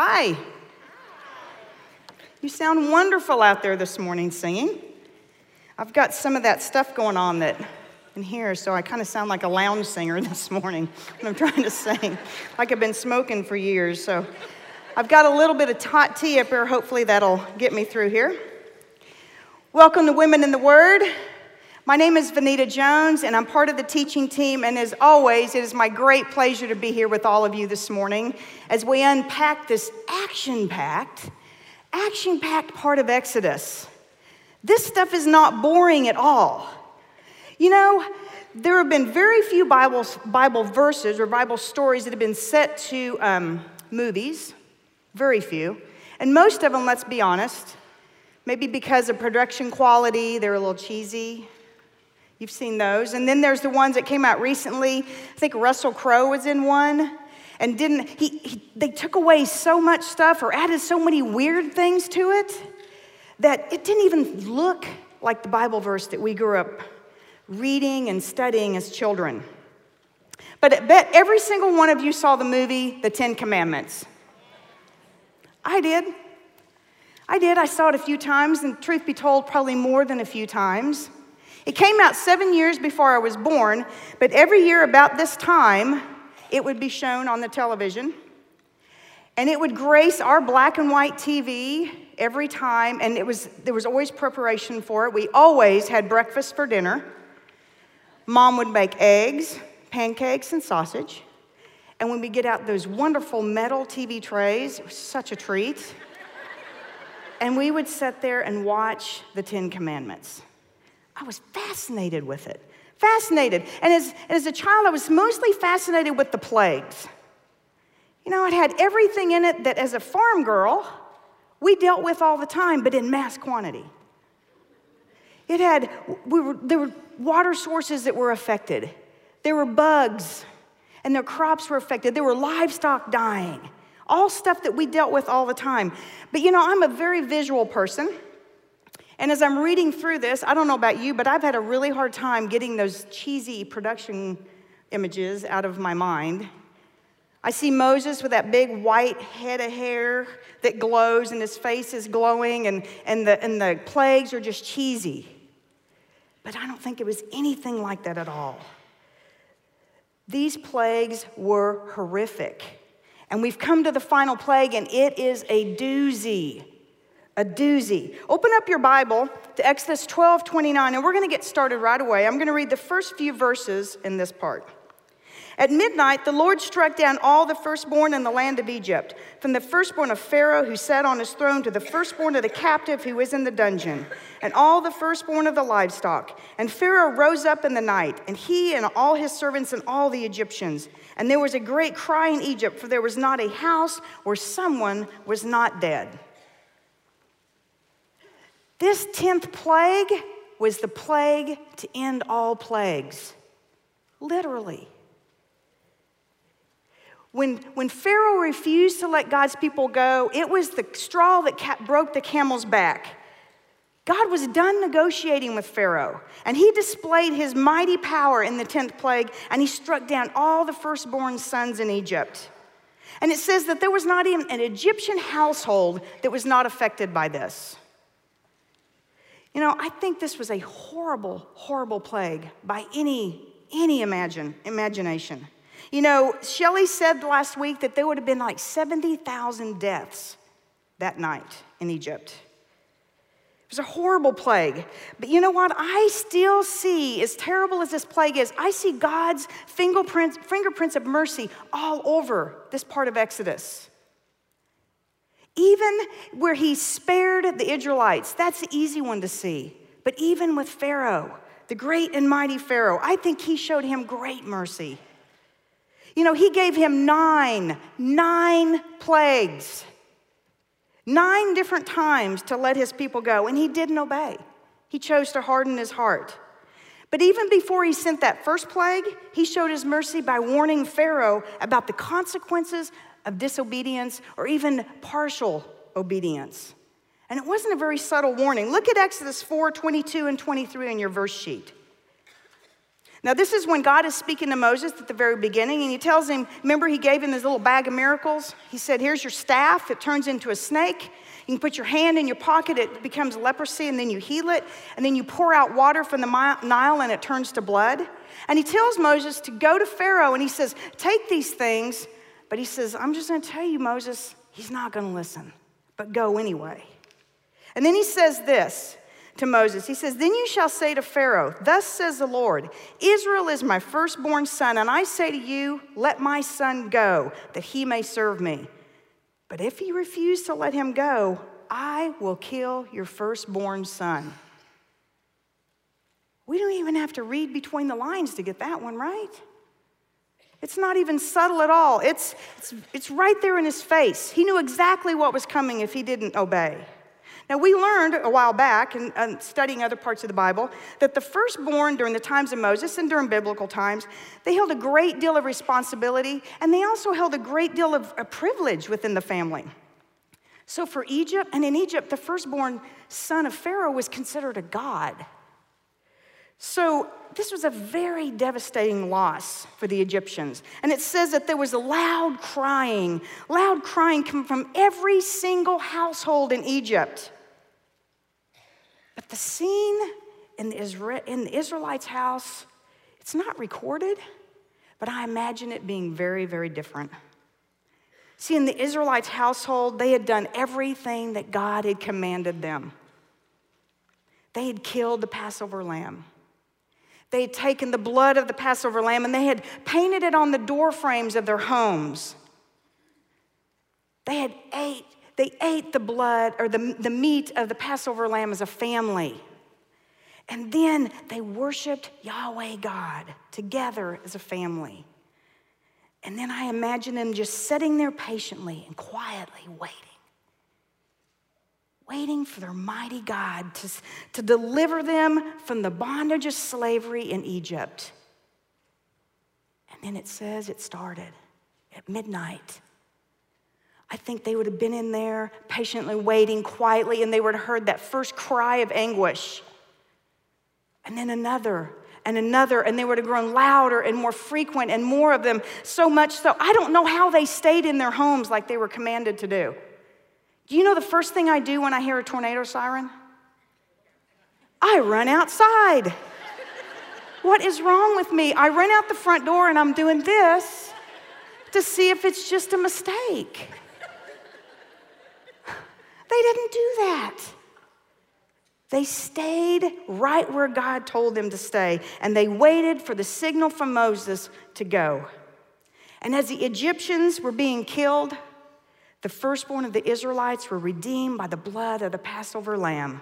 Hi. You sound wonderful out there this morning singing. I've got some of that stuff going on that in here, so I kind of sound like a lounge singer this morning when I'm trying to sing, like I've been smoking for years. So I've got a little bit of hot tea up here. Hopefully that'll get me through here. Welcome to Women in the Word. My name is Vanita Jones, and I'm part of the teaching team. And as always, it is my great pleasure to be here with all of you this morning as we unpack this action packed action packed part of Exodus. This stuff is not boring at all. You know, there have been very few Bible, Bible verses or Bible stories that have been set to um, movies, very few. And most of them, let's be honest, maybe because of production quality, they're a little cheesy. You've seen those. And then there's the ones that came out recently. I think Russell Crowe was in one and didn't he, he, they took away so much stuff or added so many weird things to it that it didn't even look like the bible verse that we grew up reading and studying as children. But I bet every single one of you saw the movie the ten commandments. I did. I did. I saw it a few times and truth be told probably more than a few times it came out seven years before i was born but every year about this time it would be shown on the television. And it would grace our black and white TV every time, and it was, there was always preparation for it. We always had breakfast for dinner. Mom would make eggs, pancakes, and sausage. And when we get out those wonderful metal TV trays, it was such a treat. and we would sit there and watch the Ten Commandments. I was fascinated with it. Fascinated. And as, as a child, I was mostly fascinated with the plagues. You know, it had everything in it that as a farm girl, we dealt with all the time, but in mass quantity. It had, we were, there were water sources that were affected. There were bugs, and their crops were affected. There were livestock dying. All stuff that we dealt with all the time. But you know, I'm a very visual person. And as I'm reading through this, I don't know about you, but I've had a really hard time getting those cheesy production images out of my mind. I see Moses with that big white head of hair that glows and his face is glowing, and, and, the, and the plagues are just cheesy. But I don't think it was anything like that at all. These plagues were horrific. And we've come to the final plague, and it is a doozy a doozy. Open up your Bible to Exodus 12 29, and we're going to get started right away. I'm going to read the first few verses in this part. At midnight, the Lord struck down all the firstborn in the land of Egypt, from the firstborn of Pharaoh who sat on his throne to the firstborn of the captive who was in the dungeon, and all the firstborn of the livestock. And Pharaoh rose up in the night, and he and all his servants and all the Egyptians. And there was a great cry in Egypt, for there was not a house where someone was not dead. This 10th plague was the plague to end all plagues, literally. When, when Pharaoh refused to let God's people go, it was the straw that broke the camel's back. God was done negotiating with Pharaoh, and he displayed his mighty power in the 10th plague, and he struck down all the firstborn sons in Egypt. And it says that there was not even an Egyptian household that was not affected by this. You know, I think this was a horrible, horrible plague by any, any imagine, imagination. You know, Shelley said last week that there would have been like 70,000 deaths that night in Egypt. It was a horrible plague. But you know what? I still see, as terrible as this plague is, I see God's fingerprints, fingerprints of mercy all over this part of Exodus. Even where he spared the Israelites, that's the easy one to see. But even with Pharaoh, the great and mighty Pharaoh, I think he showed him great mercy. You know, he gave him nine, nine plagues, nine different times to let his people go, and he didn't obey. He chose to harden his heart. But even before he sent that first plague, he showed his mercy by warning Pharaoh about the consequences of disobedience or even partial obedience. And it wasn't a very subtle warning. Look at Exodus 4 22 and 23 in your verse sheet. Now, this is when God is speaking to Moses at the very beginning, and he tells him, remember, he gave him this little bag of miracles? He said, Here's your staff, it turns into a snake. You can put your hand in your pocket, it becomes leprosy, and then you heal it. And then you pour out water from the Nile, and it turns to blood. And he tells Moses to go to Pharaoh, and he says, Take these things. But he says, I'm just gonna tell you, Moses, he's not gonna listen, but go anyway. And then he says this to Moses. He says, Then you shall say to Pharaoh, Thus says the Lord, Israel is my firstborn son, and I say to you, Let my son go, that he may serve me. But if you refuse to let him go, I will kill your firstborn son. We don't even have to read between the lines to get that one right. It's not even subtle at all. It's, it's, it's right there in his face. He knew exactly what was coming if he didn't obey. Now, we learned a while back in, studying other parts of the Bible that the firstborn during the times of Moses and during biblical times, they held a great deal of responsibility and they also held a great deal of, of privilege within the family. So, for Egypt, and in Egypt, the firstborn son of Pharaoh was considered a god. So, this was a very devastating loss for the Egyptians. And it says that there was loud crying, loud crying coming from every single household in Egypt. But the scene in the, Isra- in the Israelites' house, it's not recorded, but I imagine it being very, very different. See, in the Israelites' household, they had done everything that God had commanded them. They had killed the Passover lamb. They had taken the blood of the Passover lamb and they had painted it on the door frames of their homes. They had ate they ate the blood or the, the meat of the Passover lamb as a family. And then they worshiped Yahweh God together as a family. And then I imagine them just sitting there patiently and quietly waiting, waiting for their mighty God to, to deliver them from the bondage of slavery in Egypt. And then it says it started at midnight. I think they would have been in there patiently waiting quietly, and they would have heard that first cry of anguish. And then another, and another, and they would have grown louder and more frequent and more of them, so much so I don't know how they stayed in their homes like they were commanded to do. Do you know the first thing I do when I hear a tornado siren? I run outside. what is wrong with me? I run out the front door and I'm doing this to see if it's just a mistake. They didn't do that. They stayed right where God told them to stay, and they waited for the signal from Moses to go. And as the Egyptians were being killed, the firstborn of the Israelites were redeemed by the blood of the Passover lamb.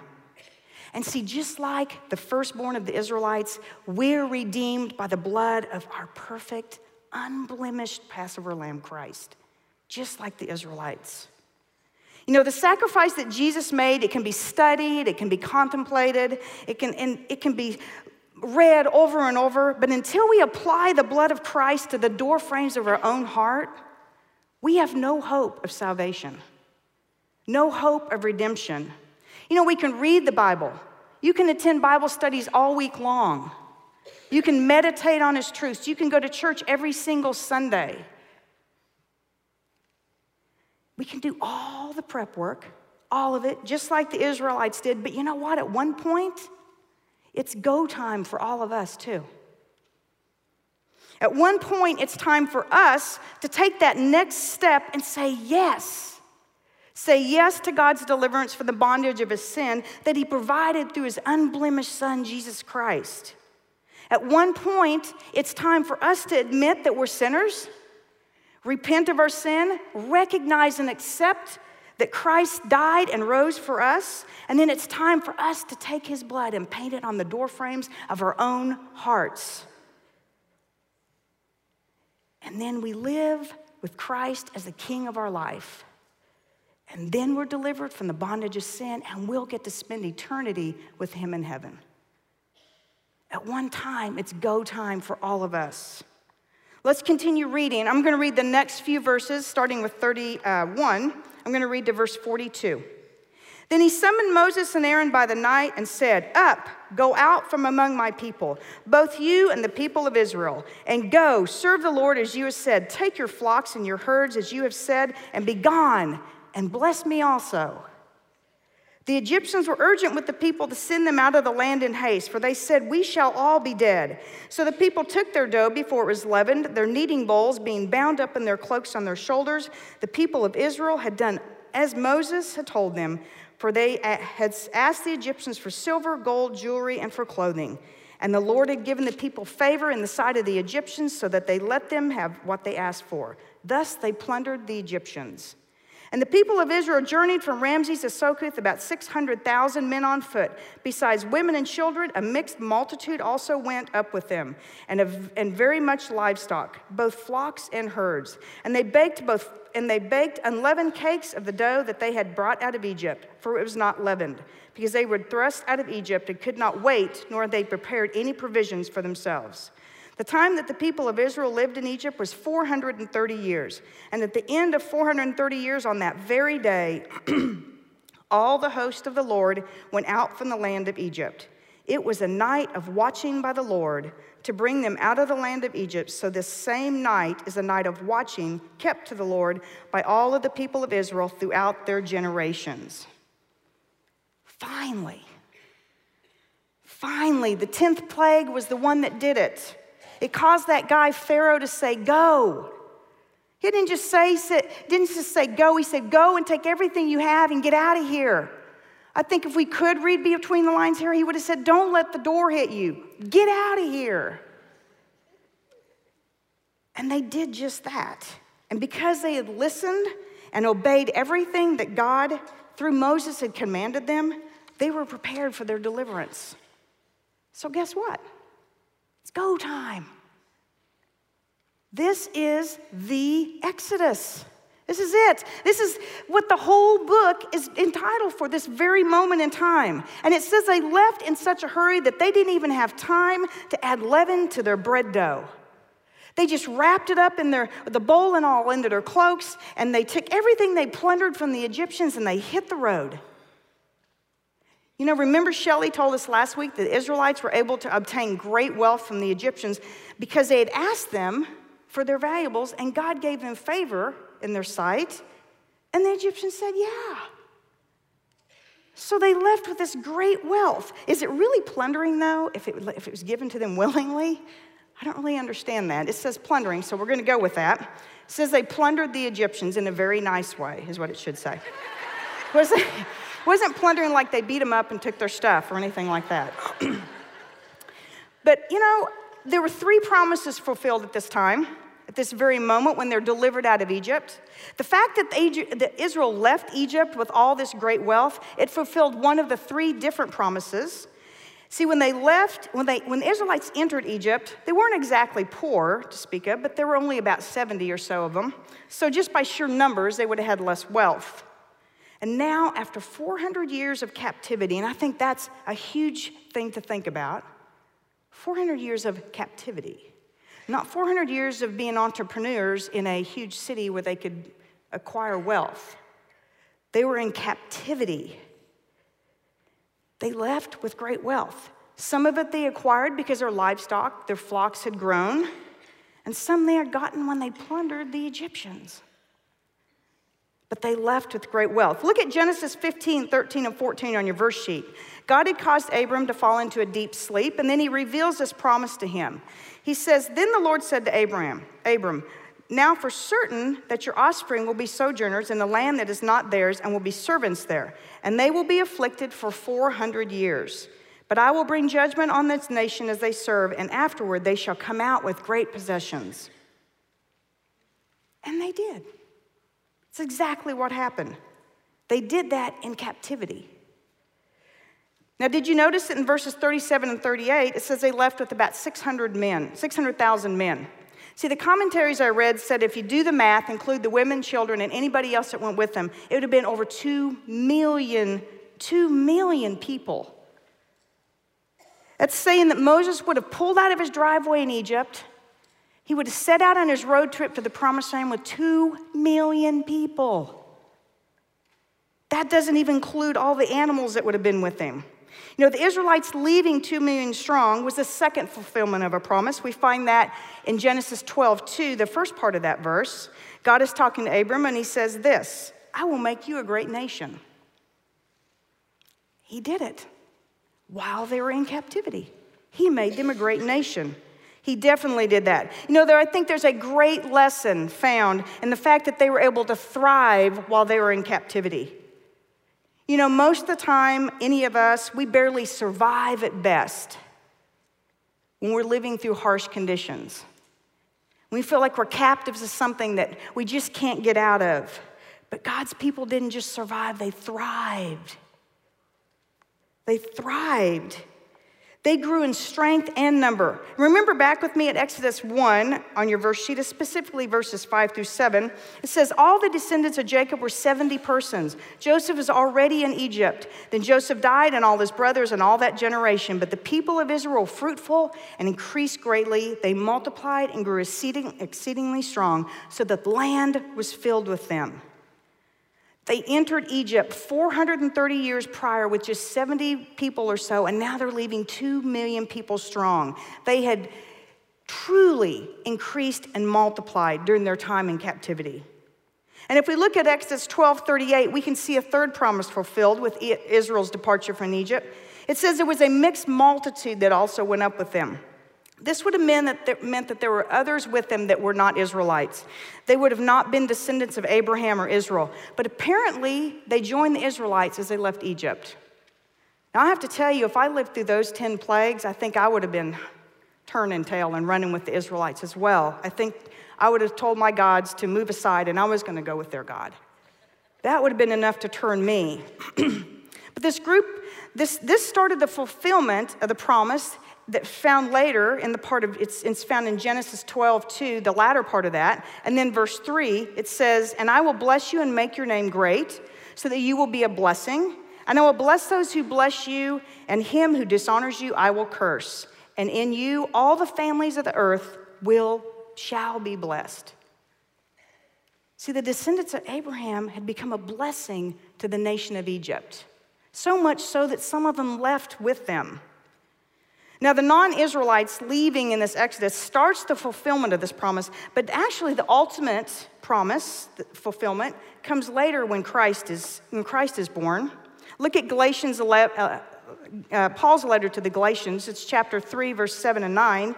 And see, just like the firstborn of the Israelites, we're redeemed by the blood of our perfect, unblemished Passover lamb, Christ, just like the Israelites. You know, the sacrifice that Jesus made, it can be studied, it can be contemplated, it can, and it can be read over and over, but until we apply the blood of Christ to the door frames of our own heart, we have no hope of salvation, no hope of redemption. You know, we can read the Bible, you can attend Bible studies all week long, you can meditate on His truths, you can go to church every single Sunday. We can do all the prep work, all of it, just like the Israelites did. But you know what? At one point, it's go time for all of us, too. At one point, it's time for us to take that next step and say yes. Say yes to God's deliverance from the bondage of his sin that he provided through his unblemished son, Jesus Christ. At one point, it's time for us to admit that we're sinners repent of our sin, recognize and accept that Christ died and rose for us, and then it's time for us to take his blood and paint it on the doorframes of our own hearts. And then we live with Christ as the king of our life. And then we're delivered from the bondage of sin, and we'll get to spend eternity with him in heaven. At one time, it's go time for all of us. Let's continue reading. I'm going to read the next few verses, starting with 31. Uh, I'm going to read to verse 42. Then he summoned Moses and Aaron by the night and said, Up, go out from among my people, both you and the people of Israel, and go, serve the Lord as you have said. Take your flocks and your herds as you have said, and be gone, and bless me also. The Egyptians were urgent with the people to send them out of the land in haste, for they said, We shall all be dead. So the people took their dough before it was leavened, their kneading bowls being bound up in their cloaks on their shoulders. The people of Israel had done as Moses had told them for they had asked the Egyptians for silver, gold, jewelry, and for clothing. And the Lord had given the people favor in the sight of the Egyptians so that they let them have what they asked for. Thus they plundered the Egyptians. And the people of Israel journeyed from Ramses to Succoth, about 600,000 men on foot. Besides women and children, a mixed multitude also went up with them, and, and very much livestock, both flocks and herds. And they baked both and they baked unleavened cakes of the dough that they had brought out of Egypt, for it was not leavened, because they were thrust out of Egypt and could not wait, nor had they prepared any provisions for themselves. The time that the people of Israel lived in Egypt was 430 years. And at the end of 430 years, on that very day, all the host of the Lord went out from the land of Egypt. It was a night of watching by the Lord to bring them out of the land of Egypt. So this same night is a night of watching kept to the Lord by all of the people of Israel throughout their generations. Finally, finally, the 10th plague was the one that did it. It caused that guy Pharaoh to say, Go. He didn't just say, didn't just say go, he said, Go and take everything you have and get out of here. I think if we could read between the lines here, he would have said, Don't let the door hit you. Get out of here. And they did just that. And because they had listened and obeyed everything that God, through Moses, had commanded them, they were prepared for their deliverance. So, guess what? It's go time. This is the Exodus. This is it. This is what the whole book is entitled for, this very moment in time. And it says they left in such a hurry that they didn't even have time to add leaven to their bread dough. They just wrapped it up in their, the bowl and all into their cloaks, and they took everything they plundered from the Egyptians and they hit the road. You know, remember Shelley told us last week that the Israelites were able to obtain great wealth from the Egyptians because they had asked them for their valuables and God gave them favor in their sight. And the Egyptians said, Yeah. So they left with this great wealth. Is it really plundering, though, if it, if it was given to them willingly? I don't really understand that. It says plundering, so we're going to go with that. It says they plundered the Egyptians in a very nice way, is what it should say. was it, wasn't plundering like they beat them up and took their stuff or anything like that. but, you know, there were three promises fulfilled at this time, this very moment when they're delivered out of Egypt. The fact that, Egypt, that Israel left Egypt with all this great wealth, it fulfilled one of the three different promises. See, when they left, when, they, when the Israelites entered Egypt, they weren't exactly poor to speak of, but there were only about 70 or so of them. So, just by sheer numbers, they would have had less wealth. And now, after 400 years of captivity, and I think that's a huge thing to think about 400 years of captivity, not 400 years of being entrepreneurs in a huge city where they could acquire wealth. They were in captivity. They left with great wealth. Some of it they acquired because their livestock, their flocks had grown, and some they had gotten when they plundered the Egyptians but they left with great wealth. Look at Genesis 15, 13, and 14 on your verse sheet. God had caused Abram to fall into a deep sleep, and then he reveals this promise to him. He says, Then the Lord said to Abraham, Abram, now for certain that your offspring will be sojourners in the land that is not theirs and will be servants there, and they will be afflicted for 400 years. But I will bring judgment on this nation as they serve, and afterward they shall come out with great possessions. And they did. It's exactly what happened. They did that in captivity. Now, did you notice that in verses 37 and 38, it says they left with about 600 men, 600,000 men. See, the commentaries I read said if you do the math, include the women, children, and anybody else that went with them, it would have been over 2 million, 2 million people. That's saying that Moses would have pulled out of his driveway in Egypt he would have set out on his road trip to the promised land with two million people. That doesn't even include all the animals that would have been with them. You know, the Israelites leaving 2 million strong was the second fulfillment of a promise. We find that in Genesis 12, 2, the first part of that verse. God is talking to Abram and he says this I will make you a great nation. He did it while they were in captivity. He made them a great nation. He definitely did that. You know, there, I think there's a great lesson found in the fact that they were able to thrive while they were in captivity. You know, most of the time, any of us, we barely survive at best when we're living through harsh conditions. We feel like we're captives of something that we just can't get out of. But God's people didn't just survive, they thrived. They thrived. They grew in strength and number. Remember back with me at Exodus 1 on your verse sheet, specifically verses 5 through 7. It says, All the descendants of Jacob were 70 persons. Joseph is already in Egypt. Then Joseph died, and all his brothers, and all that generation. But the people of Israel fruitful and increased greatly. They multiplied and grew exceeding, exceedingly strong, so that the land was filled with them. They entered Egypt 430 years prior with just 70 people or so, and now they're leaving 2 million people strong. They had truly increased and multiplied during their time in captivity. And if we look at Exodus 12 38, we can see a third promise fulfilled with Israel's departure from Egypt. It says there was a mixed multitude that also went up with them. This would have meant that, there, meant that there were others with them that were not Israelites. They would have not been descendants of Abraham or Israel. But apparently, they joined the Israelites as they left Egypt. Now, I have to tell you, if I lived through those 10 plagues, I think I would have been turning tail and running with the Israelites as well. I think I would have told my gods to move aside and I was going to go with their God. That would have been enough to turn me. but this group, this, this started the fulfillment of the promise that found later in the part of it's, it's found in Genesis 12, 2, the latter part of that. And then verse 3, it says, And I will bless you and make your name great, so that you will be a blessing. And I will bless those who bless you, and him who dishonors you I will curse. And in you all the families of the earth will shall be blessed. See, the descendants of Abraham had become a blessing to the nation of Egypt. So much so that some of them left with them. Now, the non Israelites leaving in this Exodus starts the fulfillment of this promise, but actually, the ultimate promise, the fulfillment, comes later when Christ is, when Christ is born. Look at Galatians 11, uh, uh, Paul's letter to the Galatians, it's chapter 3, verse 7 and 9.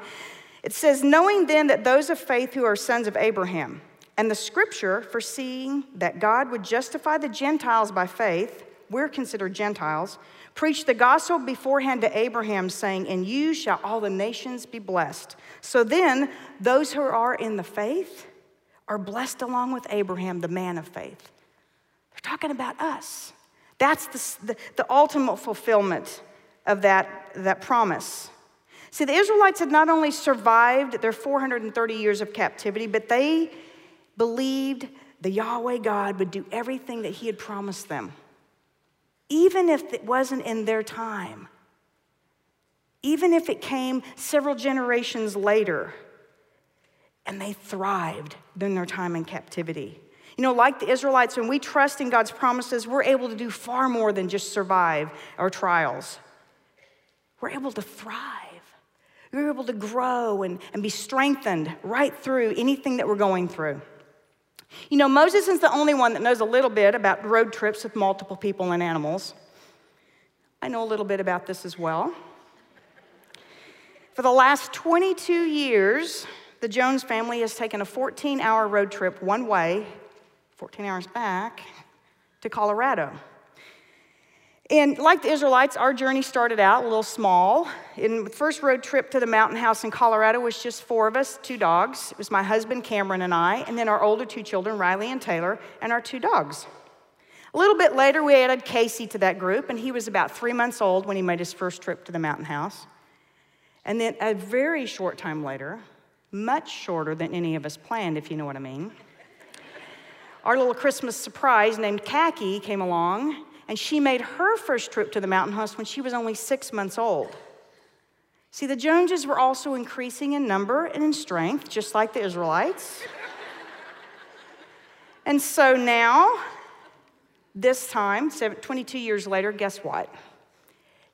It says, Knowing then that those of faith who are sons of Abraham, and the scripture foreseeing that God would justify the Gentiles by faith, we're considered Gentiles preached the gospel beforehand to Abraham, saying, In you shall all the nations be blessed. So then, those who are in the faith are blessed along with Abraham, the man of faith. They're talking about us. That's the, the, the ultimate fulfillment of that, that promise. See, the Israelites had not only survived their 430 years of captivity, but they believed the Yahweh God would do everything that He had promised them even if it wasn't in their time, even if it came several generations later, and they thrived during their time in captivity. You know, like the Israelites, when we trust in God's promises, we're able to do far more than just survive our trials. We're able to thrive. We're able to grow and, and be strengthened right through anything that we're going through. You know, Moses is the only one that knows a little bit about road trips with multiple people and animals. I know a little bit about this as well. For the last 22 years, the Jones family has taken a 14 hour road trip one way, 14 hours back, to Colorado. And like the Israelites, our journey started out a little small. In the first road trip to the mountain house in Colorado was just four of us, two dogs. It was my husband, Cameron, and I, and then our older two children, Riley and Taylor, and our two dogs. A little bit later, we added Casey to that group, and he was about three months old when he made his first trip to the mountain house. And then a very short time later, much shorter than any of us planned, if you know what I mean, our little Christmas surprise named Khaki came along and she made her first trip to the mountain house when she was only six months old. See, the Joneses were also increasing in number and in strength, just like the Israelites. and so now, This time, 22 years later, guess what?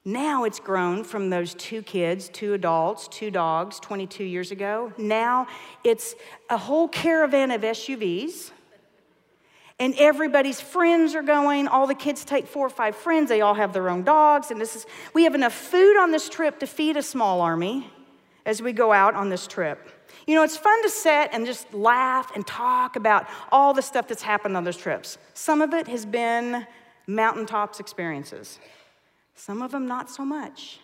Now it's grown from those two kids, two adults, two dogs 22 years ago. Now it's a whole caravan of SUVs. And everybody's friends are going. All the kids take four or five friends. They all have their own dogs. And this is, we have enough food on this trip to feed a small army as we go out on this trip. You know, it's fun to sit and just laugh and talk about all the stuff that's happened on those trips. Some of it has been mountaintops experiences. Some of them, not so much.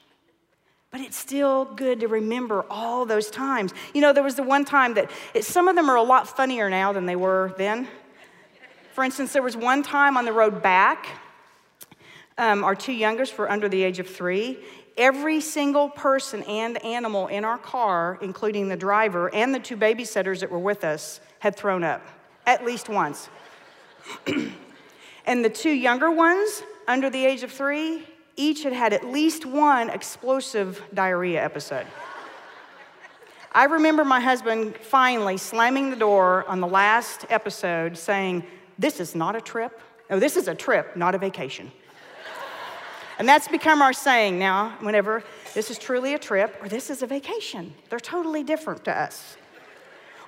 But it's still good to remember all those times. You know, there was the one time that it, some of them are a lot funnier now than they were then. For instance, there was one time on the road back, um, our two youngest were under the age of three. Every single person and animal in our car, including the driver and the two babysitters that were with us, had thrown up at least once. and the two younger ones, under the age of three, each had had at least one explosive diarrhea episode. I remember my husband finally slamming the door on the last episode saying, This is not a trip. No, this is a trip, not a vacation. and that's become our saying now, whenever this is truly a trip or this is a vacation. They're totally different to us.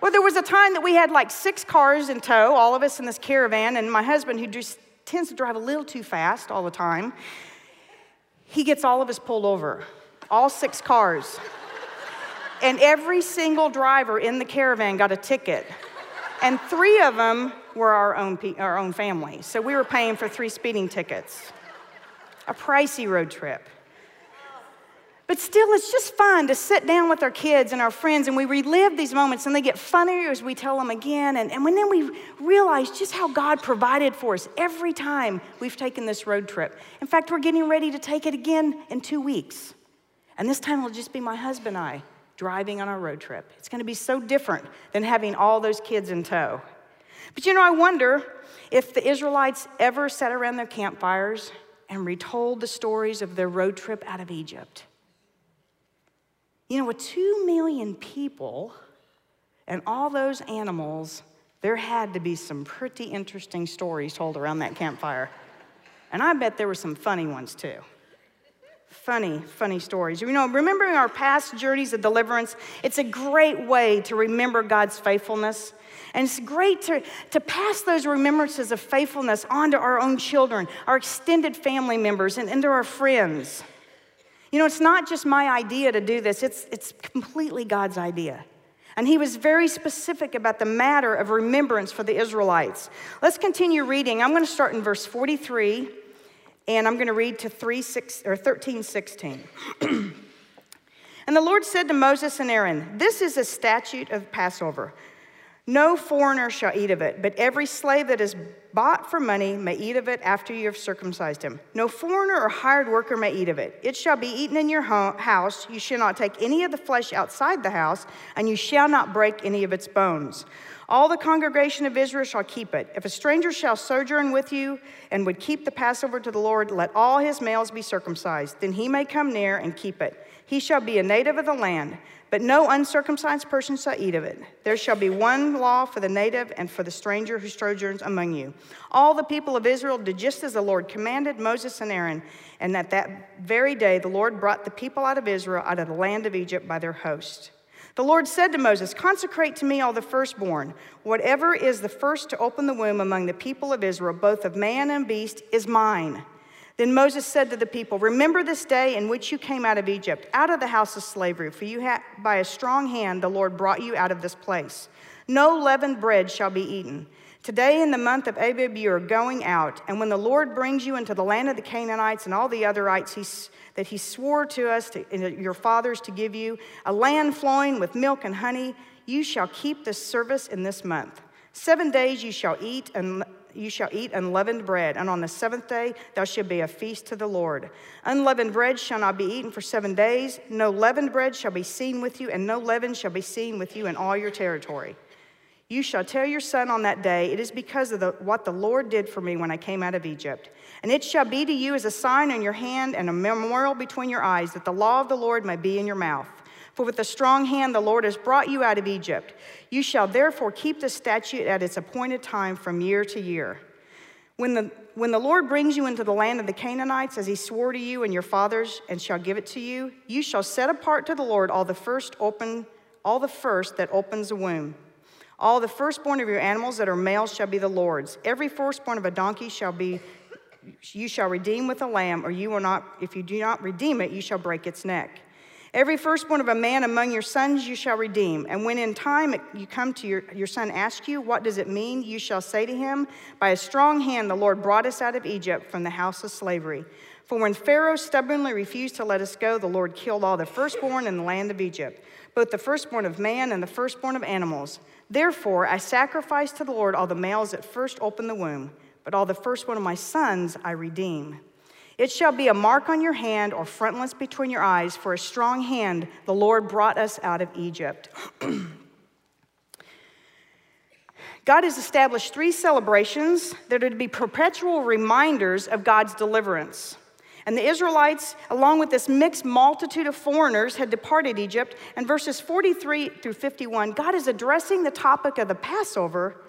Well, there was a time that we had like six cars in tow, all of us in this caravan, and my husband, who just tends to drive a little too fast all the time, he gets all of us pulled over, all six cars. and every single driver in the caravan got a ticket. And three of them were our own, our own family. So we were paying for three speeding tickets. A pricey road trip. But still, it's just fun to sit down with our kids and our friends and we relive these moments and they get funnier as we tell them again. And, and when then we realize just how God provided for us every time we've taken this road trip. In fact, we're getting ready to take it again in two weeks. And this time it'll just be my husband and I driving on our road trip. It's going to be so different than having all those kids in tow. But you know, I wonder if the Israelites ever sat around their campfires and retold the stories of their road trip out of Egypt. You know, with two million people and all those animals, there had to be some pretty interesting stories told around that campfire. And I bet there were some funny ones too. Funny, funny stories. You know, remembering our past journeys of deliverance, it's a great way to remember God's faithfulness. And it's great to, to pass those remembrances of faithfulness on to our own children, our extended family members, and, and to our friends. You know, it's not just my idea to do this, it's, it's completely God's idea. And he was very specific about the matter of remembrance for the Israelites. Let's continue reading. I'm going to start in verse 43, and I'm going to read to 3, 6, or 13, 16. and the Lord said to Moses and Aaron, This is a statute of Passover. No foreigner shall eat of it, but every slave that is bought for money may eat of it after you have circumcised him. No foreigner or hired worker may eat of it. It shall be eaten in your house. You shall not take any of the flesh outside the house, and you shall not break any of its bones. All the congregation of Israel shall keep it. If a stranger shall sojourn with you and would keep the Passover to the Lord, let all his males be circumcised. Then he may come near and keep it. He shall be a native of the land. But no uncircumcised person shall eat of it. There shall be one law for the native and for the stranger who sojourns among you. All the people of Israel did just as the Lord commanded Moses and Aaron, and that that very day the Lord brought the people out of Israel out of the land of Egypt by their host. The Lord said to Moses, Consecrate to me all the firstborn. Whatever is the first to open the womb among the people of Israel, both of man and beast, is mine. Then Moses said to the people, Remember this day in which you came out of Egypt, out of the house of slavery, for you by a strong hand the Lord brought you out of this place. No leavened bread shall be eaten. Today, in the month of Abib, you are going out, and when the Lord brings you into the land of the Canaanites and all the otherites he, that he swore to us, to, your fathers, to give you, a land flowing with milk and honey, you shall keep this service in this month. Seven days you shall eat and you shall eat unleavened bread, and on the seventh day thou shalt be a feast to the Lord. Unleavened bread shall not be eaten for seven days. No leavened bread shall be seen with you, and no leaven shall be seen with you in all your territory. You shall tell your son on that day, It is because of the, what the Lord did for me when I came out of Egypt. And it shall be to you as a sign on your hand and a memorial between your eyes, that the law of the Lord may be in your mouth. For with a strong hand the Lord has brought you out of Egypt. You shall therefore keep the statute at its appointed time from year to year. When the, when the Lord brings you into the land of the Canaanites, as he swore to you and your fathers, and shall give it to you, you shall set apart to the Lord all the first open, all the first that opens a womb. All the firstborn of your animals that are males shall be the Lord's. Every firstborn of a donkey shall be you shall redeem with a lamb, or you will not, if you do not redeem it, you shall break its neck. Every firstborn of a man among your sons you shall redeem. And when in time you come to your, your son ask you, What does it mean? You shall say to him, By a strong hand the Lord brought us out of Egypt from the house of slavery. For when Pharaoh stubbornly refused to let us go, the Lord killed all the firstborn in the land of Egypt, both the firstborn of man and the firstborn of animals. Therefore, I sacrifice to the Lord all the males that first open the womb, but all the firstborn of my sons I redeem. It shall be a mark on your hand or frontlets between your eyes, for a strong hand the Lord brought us out of Egypt. God has established three celebrations that are to be perpetual reminders of God's deliverance. And the Israelites, along with this mixed multitude of foreigners, had departed Egypt. And verses 43 through 51, God is addressing the topic of the Passover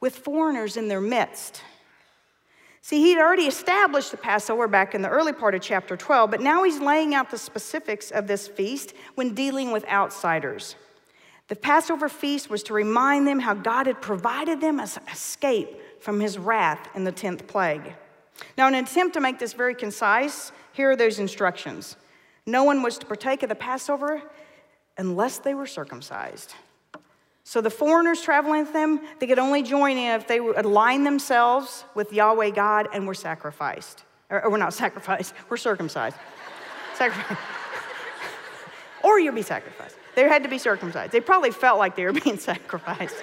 with foreigners in their midst. See, he'd already established the Passover back in the early part of chapter 12, but now he's laying out the specifics of this feast when dealing with outsiders. The Passover feast was to remind them how God had provided them as escape from his wrath in the 10th plague. Now, in an attempt to make this very concise, here are those instructions. No one was to partake of the Passover unless they were circumcised. So the foreigners traveling with them, they could only join in if they would align themselves with Yahweh God and were sacrificed. Or, or we're not sacrificed, we're circumcised. sacrificed. or you'll be sacrificed. They had to be circumcised. They probably felt like they were being sacrificed.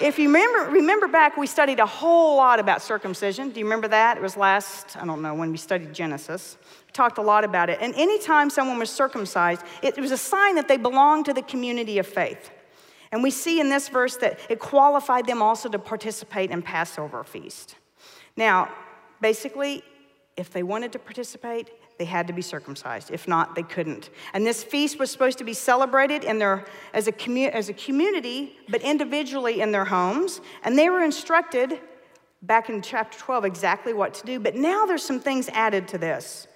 If you remember, remember back, we studied a whole lot about circumcision. Do you remember that? It was last, I don't know, when we studied Genesis We talked a lot about it. And anytime someone was circumcised, it was a sign that they belonged to the community of faith. And we see in this verse that it qualified them also to participate in Passover feast. Now, basically, if they wanted to participate, they had to be circumcised. If not, they couldn't. And this feast was supposed to be celebrated in their, as, a commu- as a community, but individually in their homes. And they were instructed back in chapter 12 exactly what to do. But now there's some things added to this.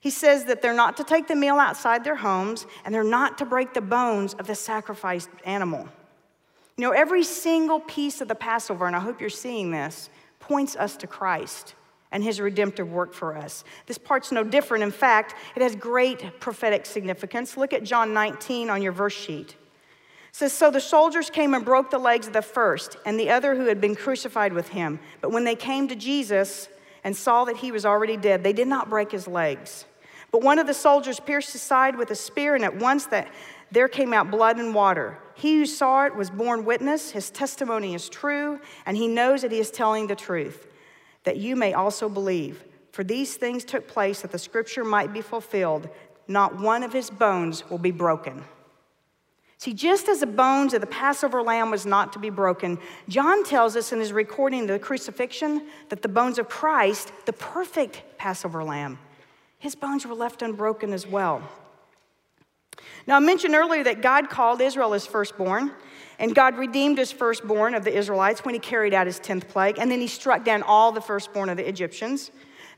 He says that they're not to take the meal outside their homes and they're not to break the bones of the sacrificed animal. You know, every single piece of the Passover, and I hope you're seeing this, points us to Christ and his redemptive work for us. This part's no different. In fact, it has great prophetic significance. Look at John 19 on your verse sheet. It says, So the soldiers came and broke the legs of the first and the other who had been crucified with him. But when they came to Jesus and saw that he was already dead, they did not break his legs. But one of the soldiers pierced his side with a spear, and at once that there came out blood and water. He who saw it was born witness. His testimony is true, and he knows that he is telling the truth, that you may also believe. For these things took place that the scripture might be fulfilled. Not one of his bones will be broken. See, just as the bones of the Passover lamb was not to be broken, John tells us in his recording of the crucifixion that the bones of Christ, the perfect Passover lamb, his bones were left unbroken as well. Now, I mentioned earlier that God called Israel his firstborn, and God redeemed his firstborn of the Israelites when he carried out his 10th plague, and then he struck down all the firstborn of the Egyptians.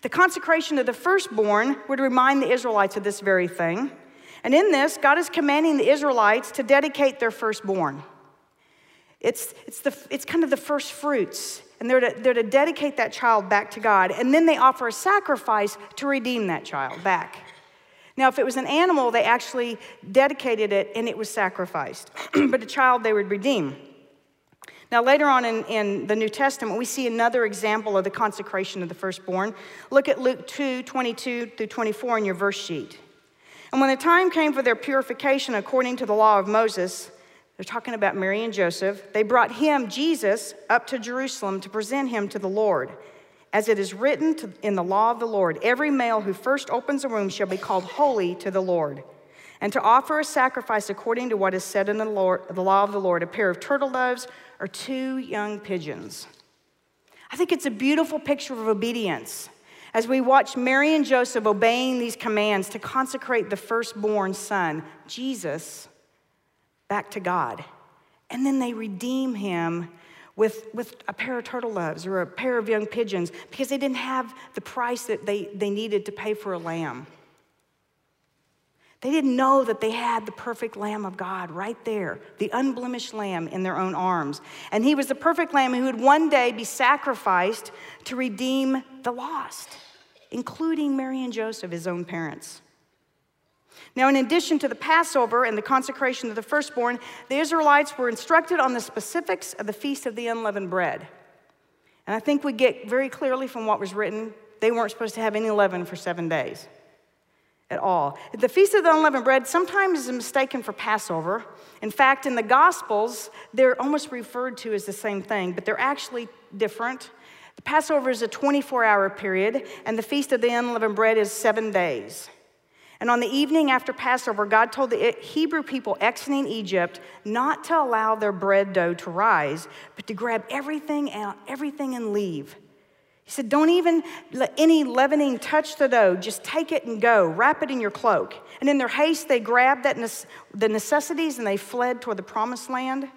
The consecration of the firstborn would remind the Israelites of this very thing. And in this, God is commanding the Israelites to dedicate their firstborn. It's, it's, the, it's kind of the first fruits and they're to, they're to dedicate that child back to God. And then they offer a sacrifice to redeem that child back. Now, if it was an animal, they actually dedicated it and it was sacrificed. but a child they would redeem. Now, later on in, in, the New Testament, we see another example of the consecration of the firstborn. Look at Luke 2 22 through 24 in your verse sheet. And when the time came for their purification according to the law of Moses, they're talking about Mary and Joseph. They brought him, Jesus, up to Jerusalem to present him to the Lord. As it is written to, in the law of the Lord, every male who first opens a womb shall be called holy to the Lord. And to offer a sacrifice according to what is said in the, Lord, the law of the Lord, a pair of turtle doves or two young pigeons. I think it's a beautiful picture of obedience as we watch Mary and Joseph obeying these commands to consecrate the firstborn son, Jesus, back to God. And then they redeem him with, with a pair of turtle doves or a pair of young pigeons because they didn't have the price that they, they needed to pay for a lamb. They didn't know that they had the perfect Lamb of God right there, the unblemished Lamb in their own arms. And he was the perfect Lamb who would one day be sacrificed to redeem the lost, including Mary and Joseph, his own parents. Now, in addition to the Passover and the consecration of the firstborn, the Israelites were instructed on the specifics of the Feast of the Unleavened Bread. And I think we get very clearly from what was written, they weren't supposed to have any leaven for seven days at all. The Feast of the Unleavened Bread sometimes is mistaken for Passover. In fact, in the Gospels, they're almost referred to as the same thing, but they're actually different. The Passover is a 24 hour period, and the Feast of the Unleavened Bread is seven days. And on the evening after Passover, God told the Hebrew people exiting Egypt not to allow their bread dough to rise, but to grab everything out, everything and leave. He said, Don't even let any leavening touch the dough. Just take it and go. Wrap it in your cloak. And in their haste, they grabbed that ne- the necessities and they fled toward the promised land.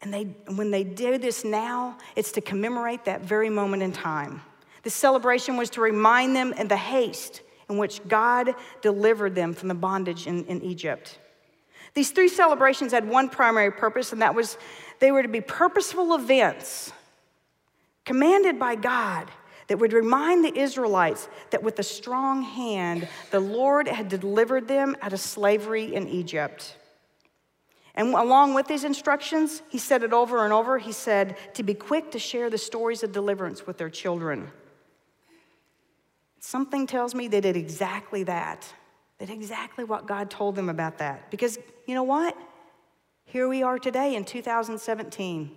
And they, when they do this now, it's to commemorate that very moment in time. The celebration was to remind them in the haste in which God delivered them from the bondage in, in Egypt. These three celebrations had one primary purpose, and that was they were to be purposeful events commanded by God that would remind the Israelites that with a strong hand, the Lord had delivered them out of slavery in Egypt. And along with these instructions, he said it over and over. He said to be quick to share the stories of deliverance with their children. Something tells me they did exactly that. They did exactly what God told them about that. Because you know what? Here we are today in 2017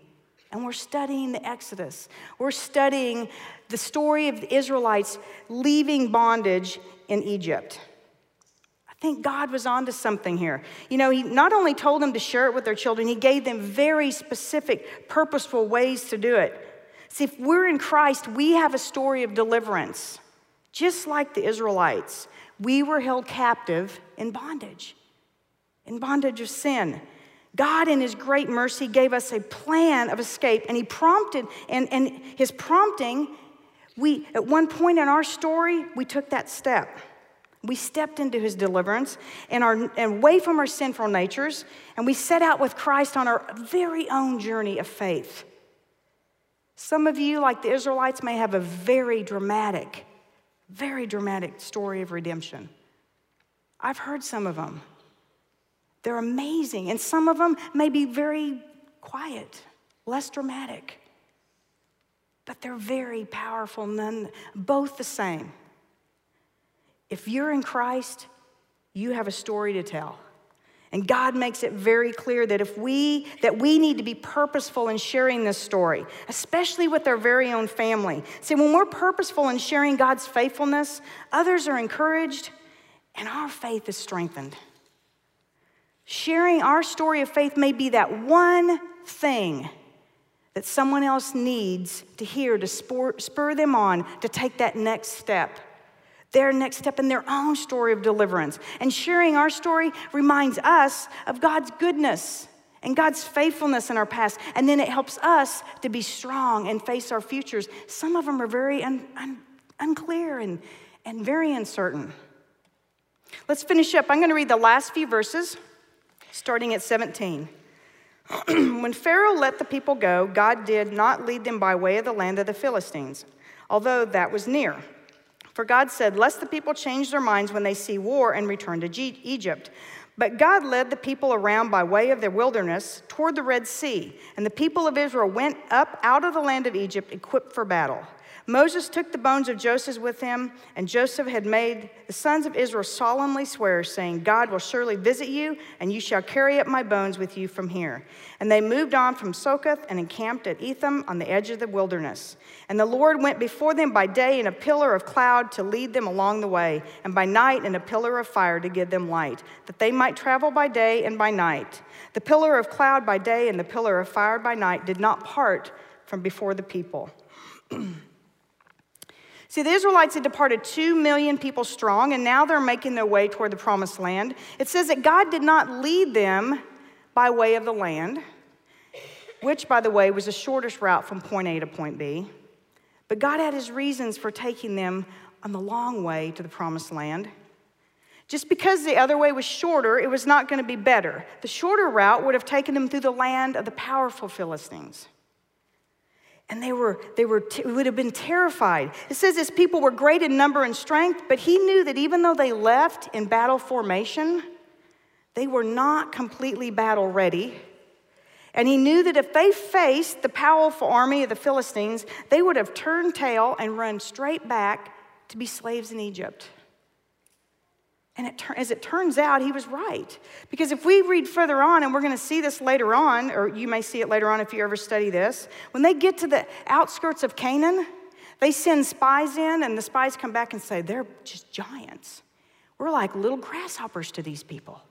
and we're studying the Exodus. We're studying the story of the Israelites leaving bondage in Egypt. I think God was onto something here. You know, He not only told them to share it with their children, He gave them very specific, purposeful ways to do it. See, if we're in Christ, we have a story of deliverance. Just like the Israelites, we were held captive in bondage, in bondage of sin. God, in His great mercy, gave us a plan of escape, and He prompted, and, and His prompting, we, at one point in our story, we took that step. We stepped into His deliverance and, our, and away from our sinful natures, and we set out with Christ on our very own journey of faith. Some of you, like the Israelites, may have a very dramatic, very dramatic story of redemption. I've heard some of them. They're amazing. And some of them may be very quiet, less dramatic. But they're very powerful, none, both the same. If you're in Christ, you have a story to tell. And God makes it very clear that if we that we need to be purposeful in sharing this story, especially with our very own family. See, when we're purposeful in sharing God's faithfulness, others are encouraged and our faith is strengthened. Sharing our story of faith may be that one thing that someone else needs to hear to spur, spur them on to take that next step, their next step in their own story of deliverance. And sharing our story reminds us of God's goodness and God's faithfulness in our past. And then it helps us to be strong and face our futures. Some of them are very un, un, unclear and, and very uncertain. Let's finish up. I'm going to read the last few verses starting at 17. when Pharaoh let the people go, God did not lead them by way of the land of the Philistines, although that was near. For God said, Lest the people change their minds when they see war and return to Egypt. But God led the people around by way of the wilderness toward the Red Sea, and the people of Israel went up out of the land of Egypt equipped for battle. Moses took the bones of Joseph with him, and Joseph had made the sons of Israel solemnly swear, saying, God will surely visit you, and you shall carry up my bones with you from here. And they moved on from Succoth and encamped at Etham on the edge of the wilderness. And the Lord went before them by day in a pillar of cloud to lead them along the way, and by night in a pillar of fire to give them light, that they might travel by day and by night. The pillar of cloud by day and the pillar of fire by night did not part from before the people. See, the Israelites had departed two million people strong, and now they're making their way toward the promised land. It says that God did not lead them by way of the land. which, by the way, was the shortest route from point A to point B. But God had his reasons for taking them on the long way to the promised land. Just because the other way was shorter, it was not going to be better. The shorter route would have taken them through the land of the powerful Philistines. And they were, they were t- would have been terrified. It says his people were great in number and strength, but he knew that even though they left in battle formation, they were not completely battle ready. And he knew that if they faced the powerful army of the Philistines, they would have turned tail and run straight back to be slaves in Egypt. And it, as it turns out, he was right. Because if we read further on, and we're going to see this later on, or you may see it later on if you ever study this, when they get to the outskirts of Canaan, they send spies in, and the spies come back and say, They're just giants. We're like little grasshoppers to these people.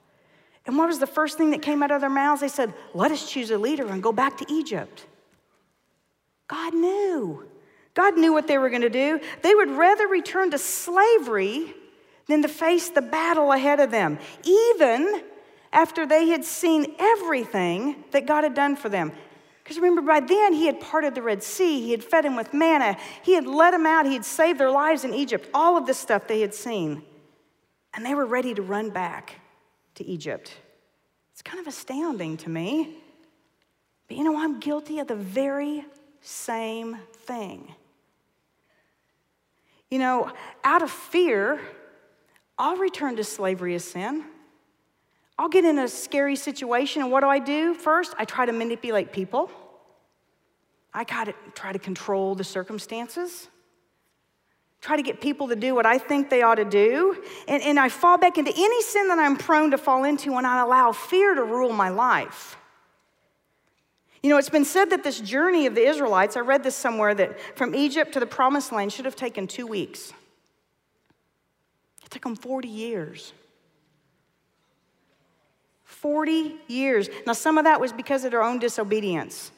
And what was the first thing that came out of their mouths? They said, Let us choose a leader and go back to Egypt. God knew. God knew what they were going to do. They would rather return to slavery than to face the battle ahead of them, even after they had seen everything that God had done for them. Because remember, by then he had parted the Red Sea, he had fed them with manna, he had let them out, he had saved their lives in Egypt, all of this stuff they had seen. And they were ready to run back to Egypt. It's kind of astounding to me. But you know, I'm guilty of the very same thing. You know, out of fear, I'll return to slavery as sin. I'll get in a scary situation, and what do I do first? I try to manipulate people. I gotta try to control the circumstances, try to get people to do what I think they ought to do. And, and I fall back into any sin that I'm prone to fall into when I allow fear to rule my life. You know, it's been said that this journey of the Israelites, I read this somewhere, that from Egypt to the promised land should have taken two weeks took them 40 years. 40 years. Now, some of that was because of their own disobedience.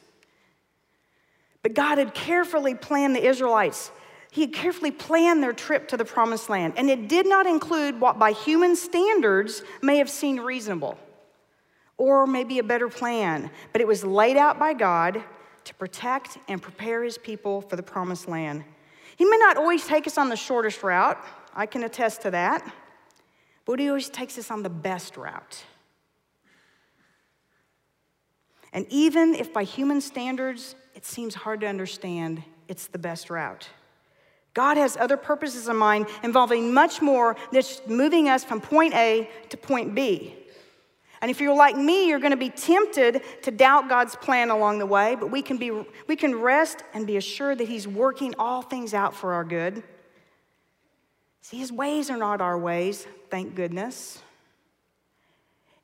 But God had carefully planned the Israelites. He had carefully planned their trip to the promised land. And it did not include what, by human standards, may have seemed reasonable or maybe a better plan. But it was laid out by God to protect and prepare his people for the promised land. He may not always take us on the shortest route. I can attest to that. But he always takes us on the best route. And even if by human standards it seems hard to understand, it's the best route. God has other purposes in mind involving much more than just moving us from point A to point B. And if you're like me, you're going to be tempted to doubt God's plan along the way, but we can, be, we can rest and be assured that He's working all things out for our good. See, his ways are not our ways, thank goodness.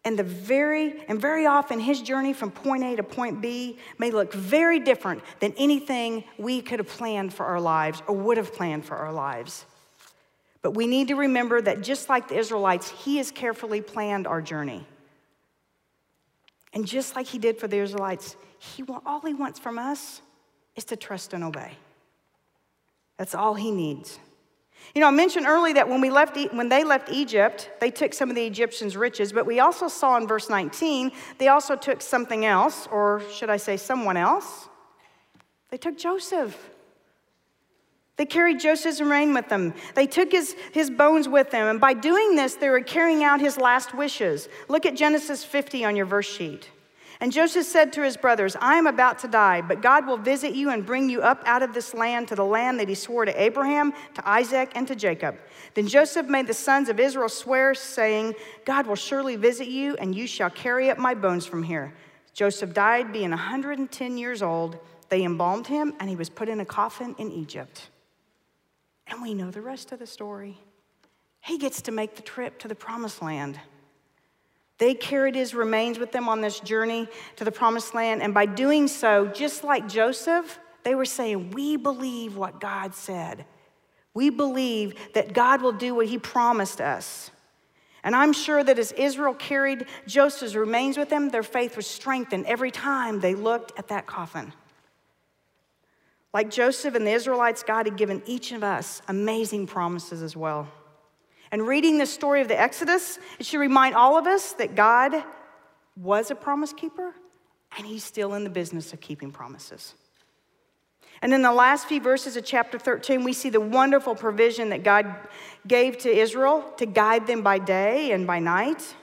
And the very and very often his journey from point A to point B may look very different than anything we could have planned for our lives or would have planned for our lives. But we need to remember that just like the Israelites, he has carefully planned our journey. And just like he did for the Israelites, he all he wants from us is to trust and obey. That's all he needs. You know, I mentioned earlier that when, we left, when they left Egypt, they took some of the Egyptians' riches, but we also saw in verse 19, they also took something else, or should I say, someone else. They took Joseph. They carried Joseph's remain with them. They took his, his bones with them. And by doing this, they were carrying out his last wishes. Look at Genesis 50 on your verse sheet. And Joseph said to his brothers, I am about to die, but God will visit you and bring you up out of this land to the land that he swore to Abraham, to Isaac, and to Jacob. Then Joseph made the sons of Israel swear, saying, God will surely visit you, and you shall carry up my bones from here. Joseph died, being 110 years old. They embalmed him, and he was put in a coffin in Egypt. And we know the rest of the story. He gets to make the trip to the promised land. They carried his remains with them on this journey to the promised land. And by doing so, just like Joseph, they were saying, We believe what God said. We believe that God will do what he promised us. And I'm sure that as Israel carried Joseph's remains with them, their faith was strengthened every time they looked at that coffin. Like Joseph and the Israelites, God had given each of us amazing promises as well. And reading the story of the Exodus, it should remind all of us that God was a promise keeper and He's still in the business of keeping promises. And in the last few verses of chapter 13, we see the wonderful provision that God gave to Israel to guide them by day and by night.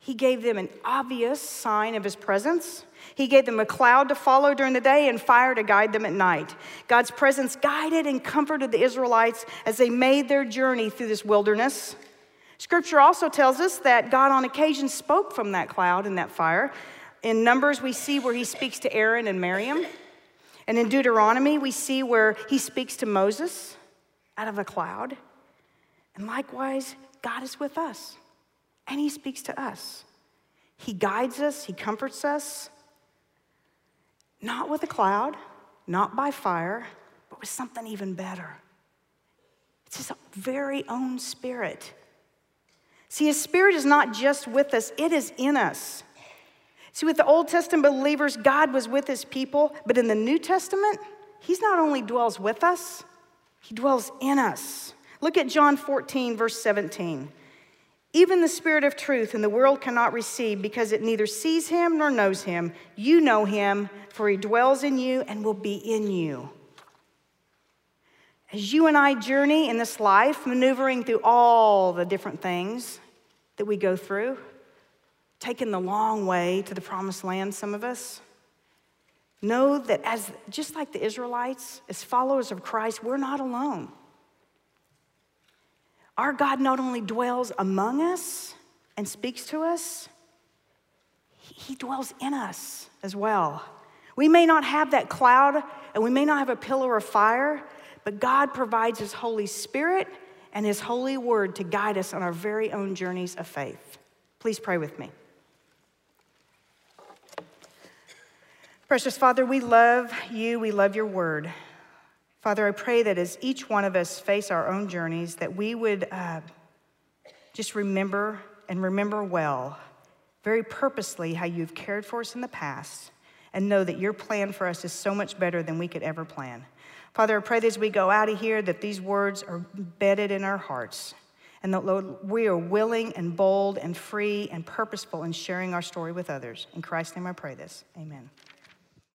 He gave them an obvious sign of his presence. He gave them a cloud to follow during the day and fire to guide them at night. God's presence guided and comforted the Israelites as they made their journey through this wilderness. Scripture also tells us that God on occasion spoke from that cloud and that fire. In Numbers, we see where he speaks to Aaron and Miriam. And in Deuteronomy, we see where he speaks to Moses out of a cloud. And likewise, God is with us and he speaks to us. He guides us, he comforts us, not with a cloud, not by fire, but with something even better. It's his very own spirit. See, his spirit is not just with us, it is in us. See, with the Old Testament believers, God was with his people, but in the New Testament, he's not only dwells with us, he dwells in us. Look at John 14, verse 17. Even the Spirit of truth, and the world cannot receive because it neither sees him nor knows him. You know him, for he dwells in you and will be in you. As you and I journey in this life, maneuvering through all the different things that we go through, taking the long way to the promised land, some of us, know that as just like the Israelites, as followers of Christ, we're not alone. Our God not only dwells among us and speaks to us, He dwells in us as well. We may not have that cloud and we may not have a pillar of fire, but God provides His Holy Spirit and His holy word to guide us on our very own journeys of faith. Please pray with me. Precious Father, we love you, we love your word. Father, I pray that as each one of us face our own journeys, that we would uh, just remember and remember well, very purposely, how you've cared for us in the past, and know that your plan for us is so much better than we could ever plan. Father, I pray that as we go out of here, that these words are bedded in our hearts, and that, Lord, we are willing and bold and free and purposeful in sharing our story with others. In Christ's name I pray this. Amen.